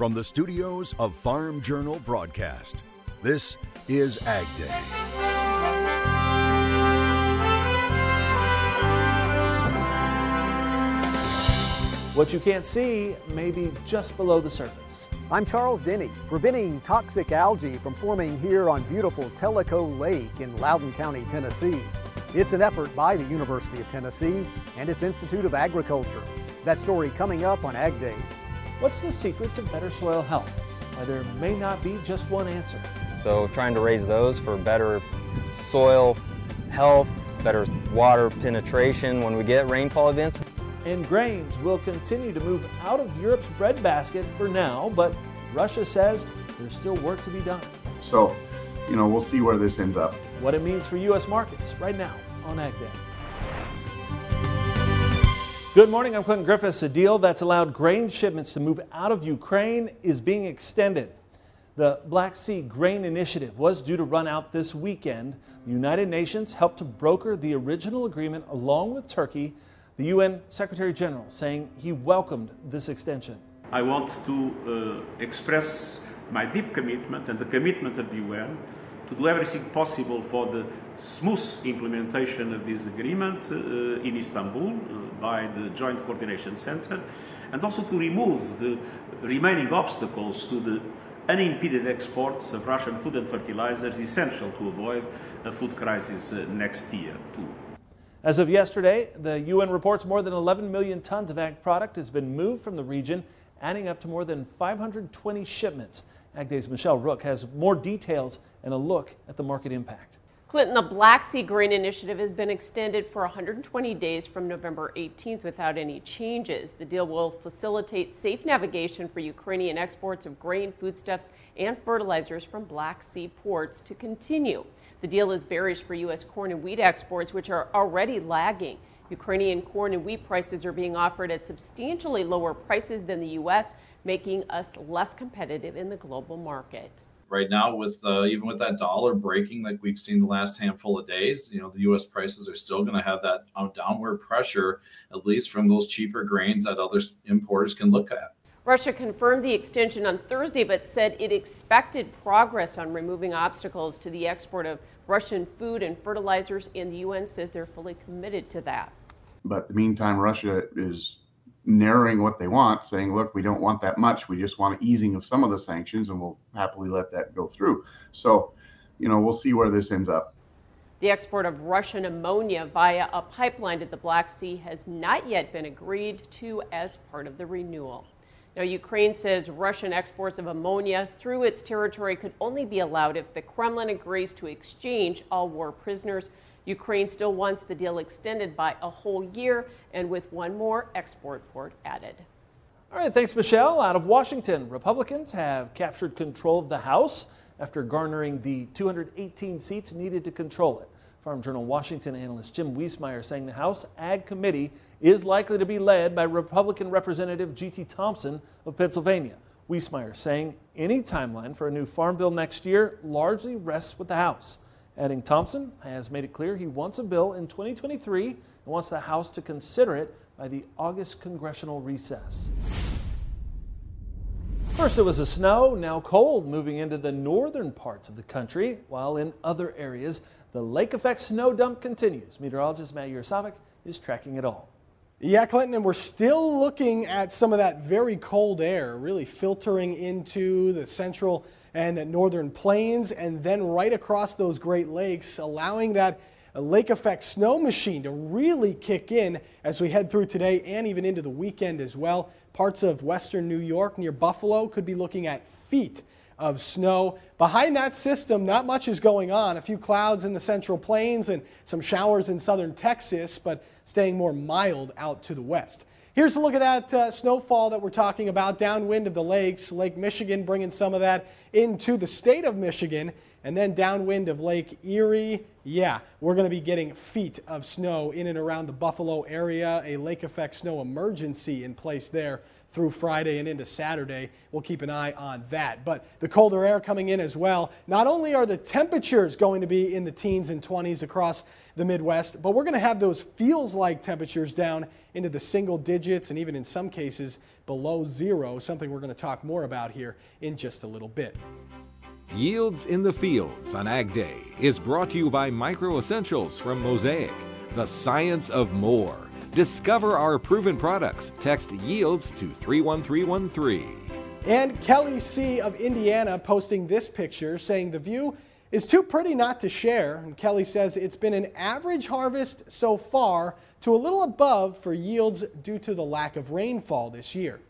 From the studios of Farm Journal Broadcast, this is Ag Day. What you can't see may be just below the surface. I'm Charles Denny, preventing toxic algae from forming here on beautiful Tellico Lake in Loudon County, Tennessee. It's an effort by the University of Tennessee and its Institute of Agriculture. That story coming up on Ag Day. What's the secret to better soil health? Why there may not be just one answer. So trying to raise those for better soil health, better water penetration when we get rainfall events. And grains will continue to move out of Europe's breadbasket for now, but Russia says there's still work to be done. So, you know, we'll see where this ends up. What it means for U.S. markets right now on Ag Day. Good morning, I'm Clinton Griffiths. A deal that's allowed grain shipments to move out of Ukraine is being extended. The Black Sea Grain Initiative was due to run out this weekend. The United Nations helped to broker the original agreement along with Turkey. The UN Secretary General saying he welcomed this extension. I want to uh, express my deep commitment and the commitment of the UN to do everything possible for the smooth implementation of this agreement uh, in Istanbul uh, by the Joint Coordination Center and also to remove the remaining obstacles to the unimpeded exports of Russian food and fertilizers essential to avoid a food crisis uh, next year too. As of yesterday, the UN reports more than 11 million tons of ag product has been moved from the region, adding up to more than 520 shipments. Ag Day's Michelle Rook has more details and a look at the market impact. Clinton, the Black Sea Grain Initiative has been extended for 120 days from November 18th without any changes. The deal will facilitate safe navigation for Ukrainian exports of grain, foodstuffs, and fertilizers from Black Sea ports to continue. The deal is bearish for U.S. corn and wheat exports, which are already lagging. Ukrainian corn and wheat prices are being offered at substantially lower prices than the U.S., making us less competitive in the global market. Right now, with uh, even with that dollar breaking like we've seen the last handful of days, you know the U.S. prices are still going to have that uh, downward pressure, at least from those cheaper grains that other importers can look at. Russia confirmed the extension on Thursday, but said it expected progress on removing obstacles to the export of Russian food and fertilizers, and the UN says they're fully committed to that. But in the meantime, Russia is narrowing what they want, saying, look, we don't want that much. We just want an easing of some of the sanctions, and we'll happily let that go through. So, you know, we'll see where this ends up. The export of Russian ammonia via a pipeline to the Black Sea has not yet been agreed to as part of the renewal. Now, Ukraine says Russian exports of ammonia through its territory could only be allowed if the Kremlin agrees to exchange all war prisoners. Ukraine still wants the deal extended by a whole year and with one more export port added. All right, thanks, Michelle. Out of Washington, Republicans have captured control of the House after garnering the 218 seats needed to control it. Farm Journal Washington analyst Jim Wiesemeyer saying the House Ag Committee is likely to be led by Republican Representative G.T. Thompson of Pennsylvania. Wiesemeyer saying any timeline for a new farm bill next year largely rests with the House. Adding Thompson has made it clear he wants a bill in 2023 and wants the House to consider it by the August congressional recess. First, it was the snow, now cold, moving into the northern parts of the country, while in other areas, the lake effect snow dump continues. Meteorologist Matt Yurosavik is tracking it all. Yeah, Clinton, and we're still looking at some of that very cold air really filtering into the central and northern plains and then right across those Great Lakes, allowing that lake effect snow machine to really kick in as we head through today and even into the weekend as well. Parts of western New York near Buffalo could be looking at feet of snow. Behind that system, not much is going on. A few clouds in the central plains and some showers in southern Texas, but staying more mild out to the west. Here's a look at that uh, snowfall that we're talking about downwind of the lakes. Lake Michigan bringing some of that into the state of Michigan. And then downwind of Lake Erie, yeah, we're going to be getting feet of snow in and around the Buffalo area. A lake effect snow emergency in place there through Friday and into Saturday. We'll keep an eye on that. But the colder air coming in as well. Not only are the temperatures going to be in the teens and 20s across the Midwest, but we're going to have those feels like temperatures down into the single digits and even in some cases below zero, something we're going to talk more about here in just a little bit. Yields in the Fields on Ag Day is brought to you by Micro Essentials from Mosaic, the science of more. Discover our proven products. Text yields to 31313. And Kelly C. of Indiana posting this picture saying the view is too pretty not to share. And Kelly says it's been an average harvest so far to a little above for yields due to the lack of rainfall this year.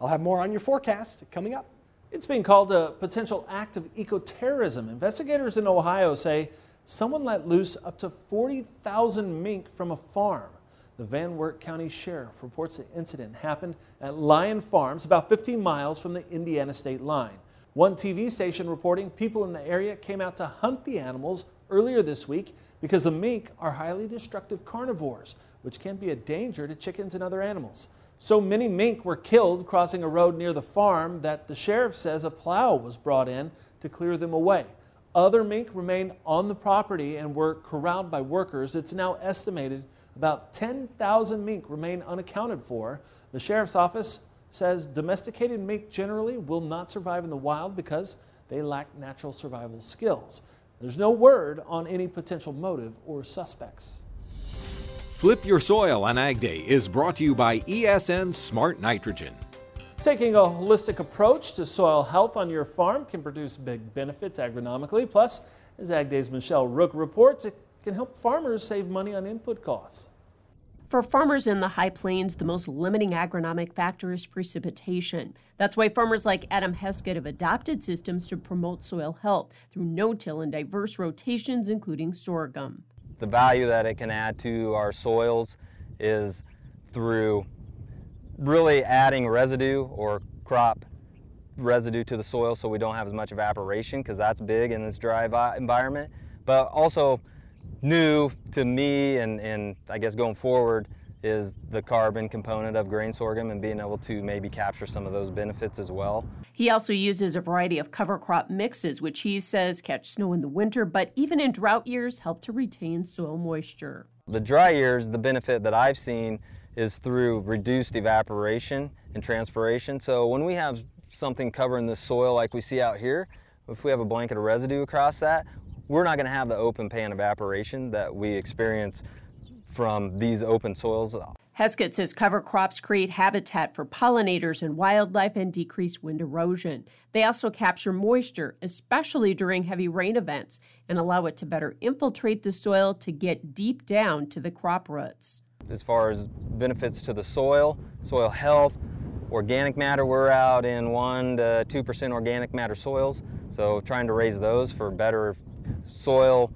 I'll have more on your forecast coming up. It's being called a potential act of ecoterrorism. Investigators in Ohio say someone let loose up to 40,000 mink from a farm. The Van Wert County Sheriff reports the incident happened at Lion Farms, about 15 miles from the Indiana state line. One TV station reporting people in the area came out to hunt the animals earlier this week because the mink are highly destructive carnivores, which can be a danger to chickens and other animals. So many mink were killed crossing a road near the farm that the sheriff says a plow was brought in to clear them away. Other mink remained on the property and were corralled by workers. It's now estimated about 10,000 mink remain unaccounted for. The sheriff's office says domesticated mink generally will not survive in the wild because they lack natural survival skills. There's no word on any potential motive or suspects. Flip Your Soil on Ag Day is brought to you by ESN Smart Nitrogen. Taking a holistic approach to soil health on your farm can produce big benefits agronomically. Plus, as Ag Day's Michelle Rook reports, it can help farmers save money on input costs. For farmers in the high plains, the most limiting agronomic factor is precipitation. That's why farmers like Adam Heskett have adopted systems to promote soil health through no-till and diverse rotations, including sorghum the value that it can add to our soils is through really adding residue or crop residue to the soil so we don't have as much evaporation because that's big in this dry environment. But also new to me and, and I guess going forward is the carbon component of grain sorghum and being able to maybe capture some of those benefits as well. He also uses a variety of cover crop mixes, which he says catch snow in the winter, but even in drought years help to retain soil moisture. The dry years, the benefit that I've seen is through reduced evaporation and transpiration. So when we have something covering the soil like we see out here, if we have a blanket of residue across that, we're not going to have the open pan evaporation that we experience from these open soils. Heskett says cover crops create habitat for pollinators and wildlife and decrease wind erosion. They also capture moisture, especially during heavy rain events, and allow it to better infiltrate the soil to get deep down to the crop roots. As far as benefits to the soil, soil health, organic matter, we're out in 1 to 2% organic matter soils, so trying to raise those for better soil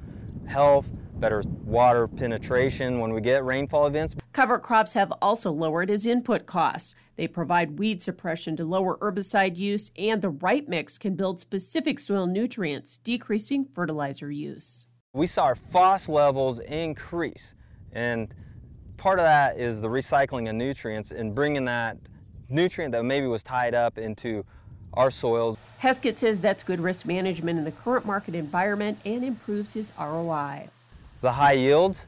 health, better water penetration when we get rainfall events. Cover crops have also lowered as input costs. They provide weed suppression to lower herbicide use, and the right mix can build specific soil nutrients, decreasing fertilizer use. We saw our phos levels increase, and part of that is the recycling of nutrients and bringing that nutrient that maybe was tied up into our soils. Heskett says that's good risk management in the current market environment and improves his ROI. The high yields,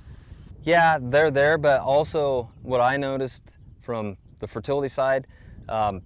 yeah, they're there, but also what I noticed from the fertility side, um,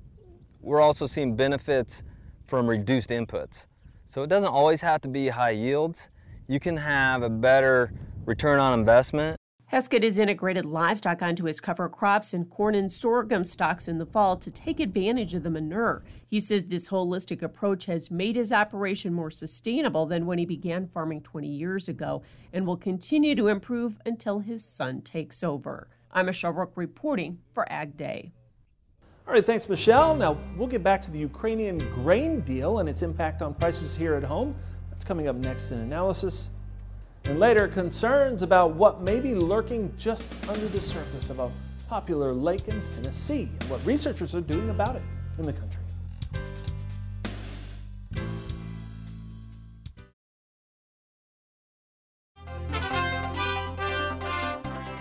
we're also seeing benefits from reduced inputs. So it doesn't always have to be high yields. You can have a better return on investment Heskett has integrated livestock onto his cover crops and corn and sorghum stocks in the fall to take advantage of the manure. He says this holistic approach has made his operation more sustainable than when he began farming 20 years ago and will continue to improve until his son takes over. I'm Michelle Rook reporting for Ag Day. All right, thanks, Michelle. Now we'll get back to the Ukrainian grain deal and its impact on prices here at home. That's coming up next in analysis. And later, concerns about what may be lurking just under the surface of a popular lake in Tennessee and what researchers are doing about it in the country.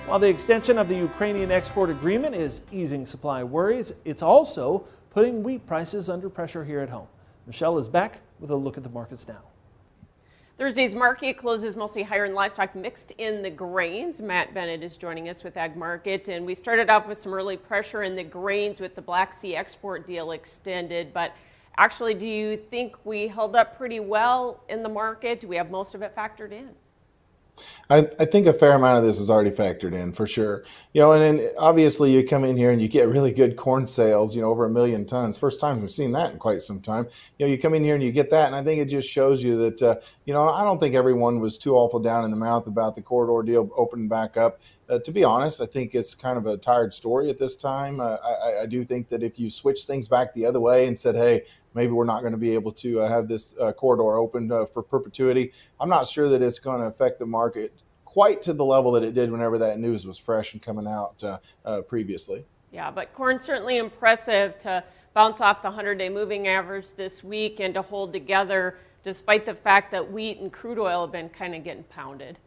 While the extension of the Ukrainian export agreement is easing supply worries, it's also putting wheat prices under pressure here at home. Michelle is back with a look at the markets now. Thursday's market closes mostly higher in livestock mixed in the grains. Matt Bennett is joining us with Ag Market. And we started off with some early pressure in the grains with the Black Sea export deal extended. But actually, do you think we held up pretty well in the market? Do we have most of it factored in? I, I think a fair amount of this is already factored in for sure. You know, and then obviously you come in here and you get really good corn sales, you know, over a million tons. First time we've seen that in quite some time. You know, you come in here and you get that, and I think it just shows you that, uh, you know, I don't think everyone was too awful down in the mouth about the corridor deal opening back up. Uh, to be honest, I think it's kind of a tired story at this time. Uh, I, I, do think that if you switch things back the other way and said, hey, maybe we're not going to be able to uh, have this uh, corridor open uh, for perpetuity, I'm not sure that it's going to affect the market quite to the level that it did whenever that news was fresh and coming out previously. Yeah, but corn certainly impressive to bounce off the 100 day moving average this week and to hold together despite the fact that wheat and crude oil have been kind of getting pounded.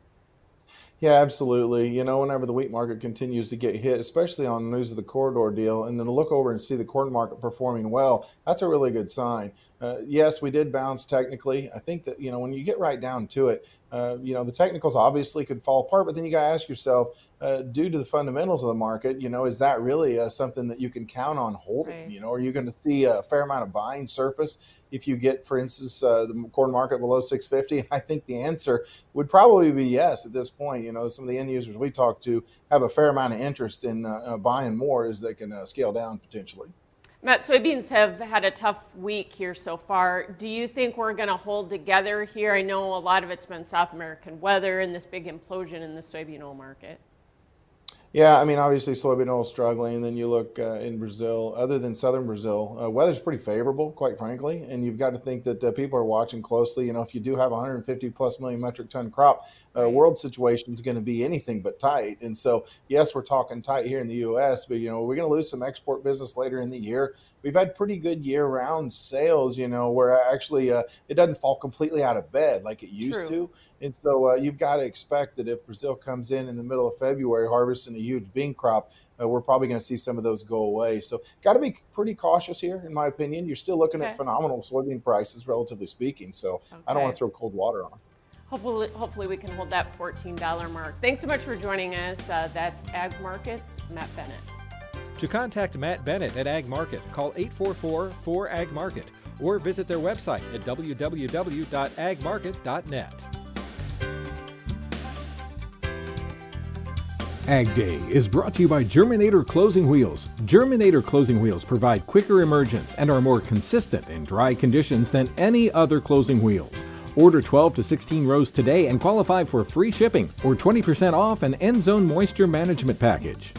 Yeah, absolutely. You know, whenever the wheat market continues to get hit, especially on the news of the corridor deal, and then look over and see the corn market performing well, that's a really good sign. Uh, yes, we did bounce technically. I think that, you know, when you get right down to it, uh, you know, the technicals obviously could fall apart, but then you got to ask yourself, uh, due to the fundamentals of the market, you know, is that really uh, something that you can count on holding? Right. You know, are you going to see a fair amount of buying surface if you get, for instance, uh, the corn market below 650? I think the answer would probably be yes at this point. You know, some of the end users we talk to have a fair amount of interest in uh, buying more as they can scale down potentially. Matt, soybeans have had a tough week here so far. Do you think we're going to hold together here? I know a lot of it's been South American weather and this big implosion in the soybean oil market. Yeah, I mean, obviously soybean oil struggling. And then you look uh, in Brazil, other than southern Brazil, uh, weather's pretty favorable, quite frankly. And you've got to think that uh, people are watching closely. You know, if you do have 150 plus million metric ton crop, uh, world situation is going to be anything but tight. And so, yes, we're talking tight here in the U.S., but you know, we're going to lose some export business later in the year. We've had pretty good year-round sales. You know, where actually uh, it doesn't fall completely out of bed like it used True. to. And so uh, you've got to expect that if Brazil comes in in the middle of February harvesting a huge bean crop, uh, we're probably going to see some of those go away. So got to be pretty cautious here, in my opinion. You're still looking okay. at phenomenal soybean prices, relatively speaking. So okay. I don't want to throw cold water on. Hopefully, hopefully we can hold that $14 mark. Thanks so much for joining us. Uh, that's Ag Markets, Matt Bennett. To contact Matt Bennett at Ag Market, call 844 4 Ag Market or visit their website at www.agmarket.net. Ag Day is brought to you by Germinator Closing Wheels. Germinator Closing Wheels provide quicker emergence and are more consistent in dry conditions than any other closing wheels. Order 12 to 16 rows today and qualify for free shipping or 20% off an end zone moisture management package.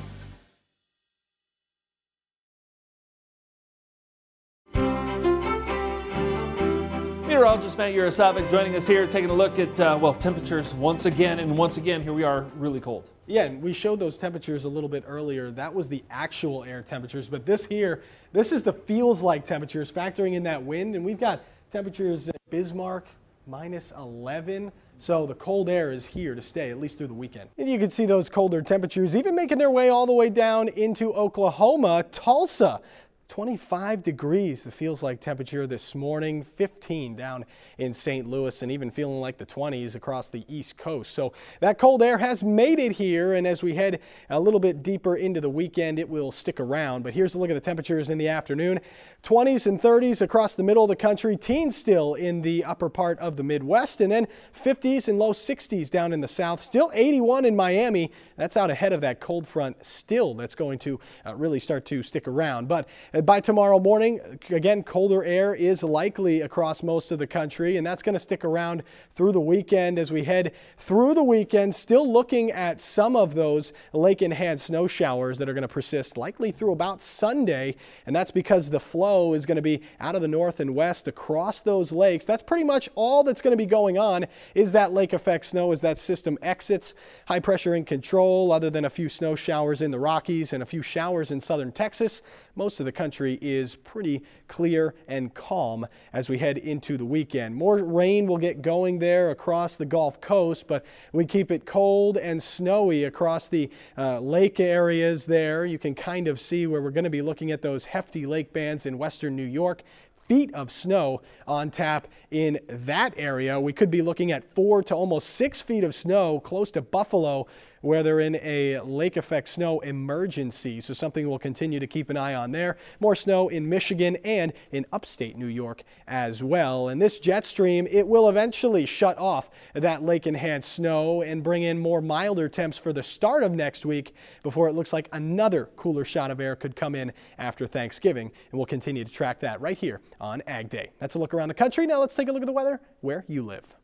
Meteorologist Matt joining us here, taking a look at, uh, well, temperatures once again. And once again, here we are really cold. Yeah, and we showed those temperatures a little bit earlier. That was the actual air temperatures. But this here, this is the feels like temperatures, factoring in that wind. And we've got temperatures in Bismarck, minus 11. So the cold air is here to stay, at least through the weekend. And you can see those colder temperatures even making their way all the way down into Oklahoma. Tulsa, 25 degrees, the feels like temperature this morning, 15 down in St. Louis, and even feeling like the 20s across the East Coast. So that cold air has made it here, and as we head a little bit deeper into the weekend, it will stick around. But here's a look at the temperatures in the afternoon 20s and 30s across the middle of the country, teens still in the upper part of the Midwest, and then 50s and low 60s down in the south. Still 81 in Miami. That's out ahead of that cold front still that's going to uh, really start to stick around. But by tomorrow morning, again, colder air is likely across most of the country, and that's going to stick around through the weekend as we head through the weekend. Still looking at some of those lake enhanced snow showers that are going to persist likely through about Sunday, and that's because the flow is going to be out of the north and west across those lakes. That's pretty much all that's going to be going on is that lake effect snow as that system exits. High pressure in control, other than a few snow showers in the Rockies and a few showers in southern Texas. Most of the country is pretty clear and calm as we head into the weekend. More rain will get going there across the Gulf Coast, but we keep it cold and snowy across the uh, lake areas there. You can kind of see where we're going to be looking at those hefty lake bands in western New York feet of snow on tap in that area. We could be looking at four to almost six feet of snow close to Buffalo where they're in a lake effect snow emergency. So something we'll continue to keep an eye on there. More snow in Michigan and in upstate New York as well. And this jet stream, it will eventually shut off that lake enhanced snow and bring in more milder temps for the start of next week before it looks like another cooler shot of air could come in after Thanksgiving. And we'll continue to track that right here on Ag Day. That's a look around the country. Now let's take a look at the weather where you live.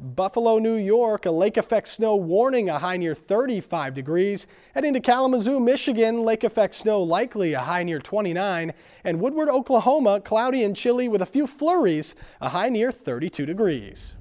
Buffalo, New York, a lake effect snow warning, a high near 35 degrees. Heading to Kalamazoo, Michigan, lake effect snow likely, a high near 29. And Woodward, Oklahoma, cloudy and chilly with a few flurries, a high near 32 degrees.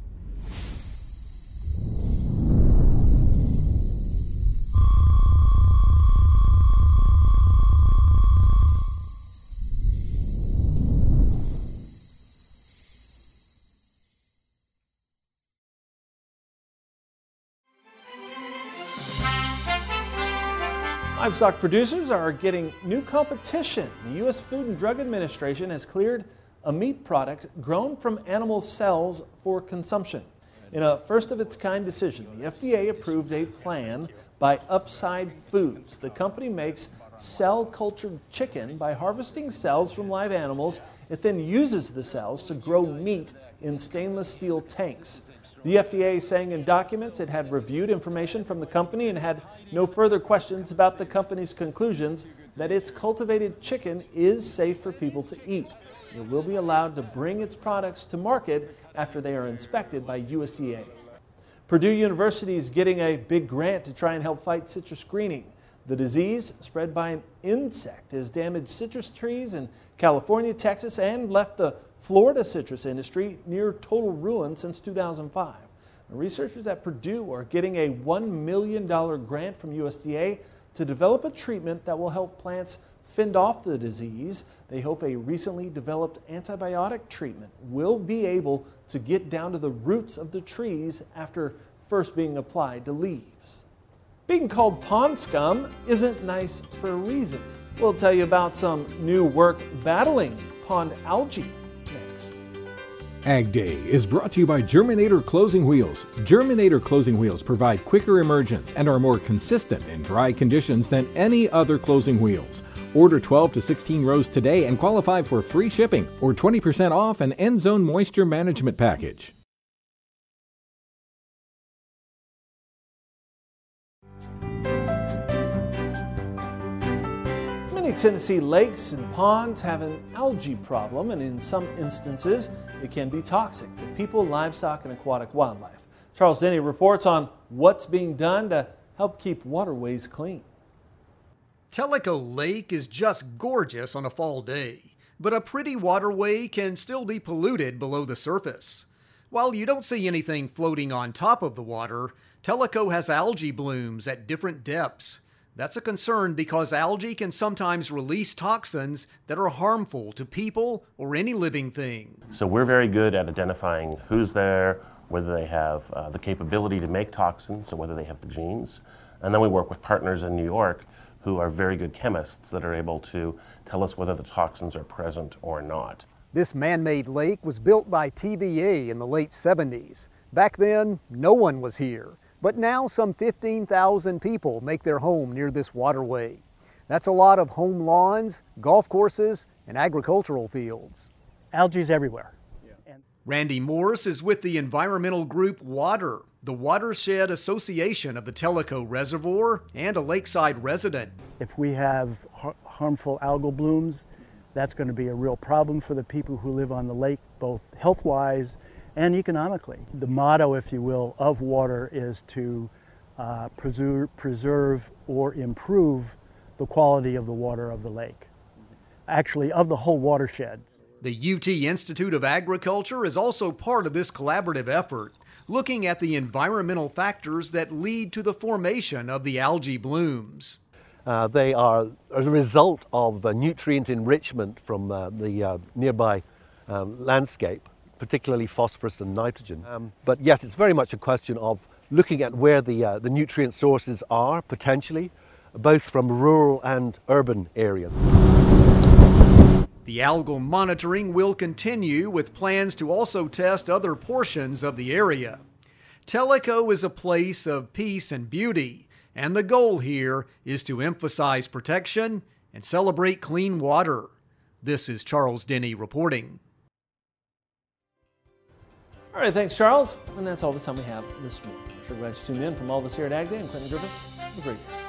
Livestock producers are getting new competition. The U.S. Food and Drug Administration has cleared a meat product grown from animal cells for consumption. In a first of its kind decision, the FDA approved a plan by Upside Foods. The company makes cell cultured chicken by harvesting cells from live animals. It then uses the cells to grow meat in stainless steel tanks. The FDA is saying in documents it had reviewed information from the company and had no further questions about the company's conclusions that its cultivated chicken is safe for people to eat. It will be allowed to bring its products to market after they are inspected by USDA. Purdue University is getting a big grant to try and help fight citrus greening. The disease, spread by an insect, has damaged citrus trees in California, Texas, and left the Florida citrus industry near total ruin since 2005. Researchers at Purdue are getting a $1 million grant from USDA to develop a treatment that will help plants fend off the disease. They hope a recently developed antibiotic treatment will be able to get down to the roots of the trees after first being applied to leaves. Being called pond scum isn't nice for a reason. We'll tell you about some new work battling pond algae Ag Day is brought to you by Germinator Closing Wheels. Germinator Closing Wheels provide quicker emergence and are more consistent in dry conditions than any other closing wheels. Order 12 to 16 rows today and qualify for free shipping or 20% off an end zone moisture management package. Many Tennessee lakes and ponds have an algae problem, and in some instances, it can be toxic to people, livestock, and aquatic wildlife. Charles Denny reports on what's being done to help keep waterways clean. Tellico Lake is just gorgeous on a fall day, but a pretty waterway can still be polluted below the surface. While you don't see anything floating on top of the water, Tellico has algae blooms at different depths. That's a concern because algae can sometimes release toxins that are harmful to people or any living thing. So we're very good at identifying who's there, whether they have uh, the capability to make toxins or whether they have the genes. And then we work with partners in New York who are very good chemists that are able to tell us whether the toxins are present or not. This man-made lake was built by TVA in the late 70s. Back then, no one was here. But now some 15,000 people make their home near this waterway. That's a lot of home lawns, golf courses, and agricultural fields. Algae's everywhere. Randy Morris is with the environmental group WATER, the Watershed Association of the Tellico Reservoir, and a lakeside resident. If we have har harmful algal blooms, that's going to be a real problem for the people who live on the lake, both health-wise and economically. The motto, if you will, of water is to uh, preserve, preserve or improve the quality of the water of the lake, actually of the whole watershed. The UT Institute of Agriculture is also part of this collaborative effort, looking at the environmental factors that lead to the formation of the algae blooms. Uh, they are a result of nutrient enrichment from uh, the uh, nearby um, landscape, particularly phosphorus and nitrogen. Um, but yes, it's very much a question of looking at where the, uh, the nutrient sources are potentially, both from rural and urban areas. The algal monitoring will continue with plans to also test other portions of the area. Tellico is a place of peace and beauty, and the goal here is to emphasize protection and celebrate clean water. This is Charles Denny reporting. All right, thanks, Charles. And that's all the time we have this morning. We're sure glad you tuned in. From all of us here at Ag Day, I'm Clinton Griffiths. Have a great day.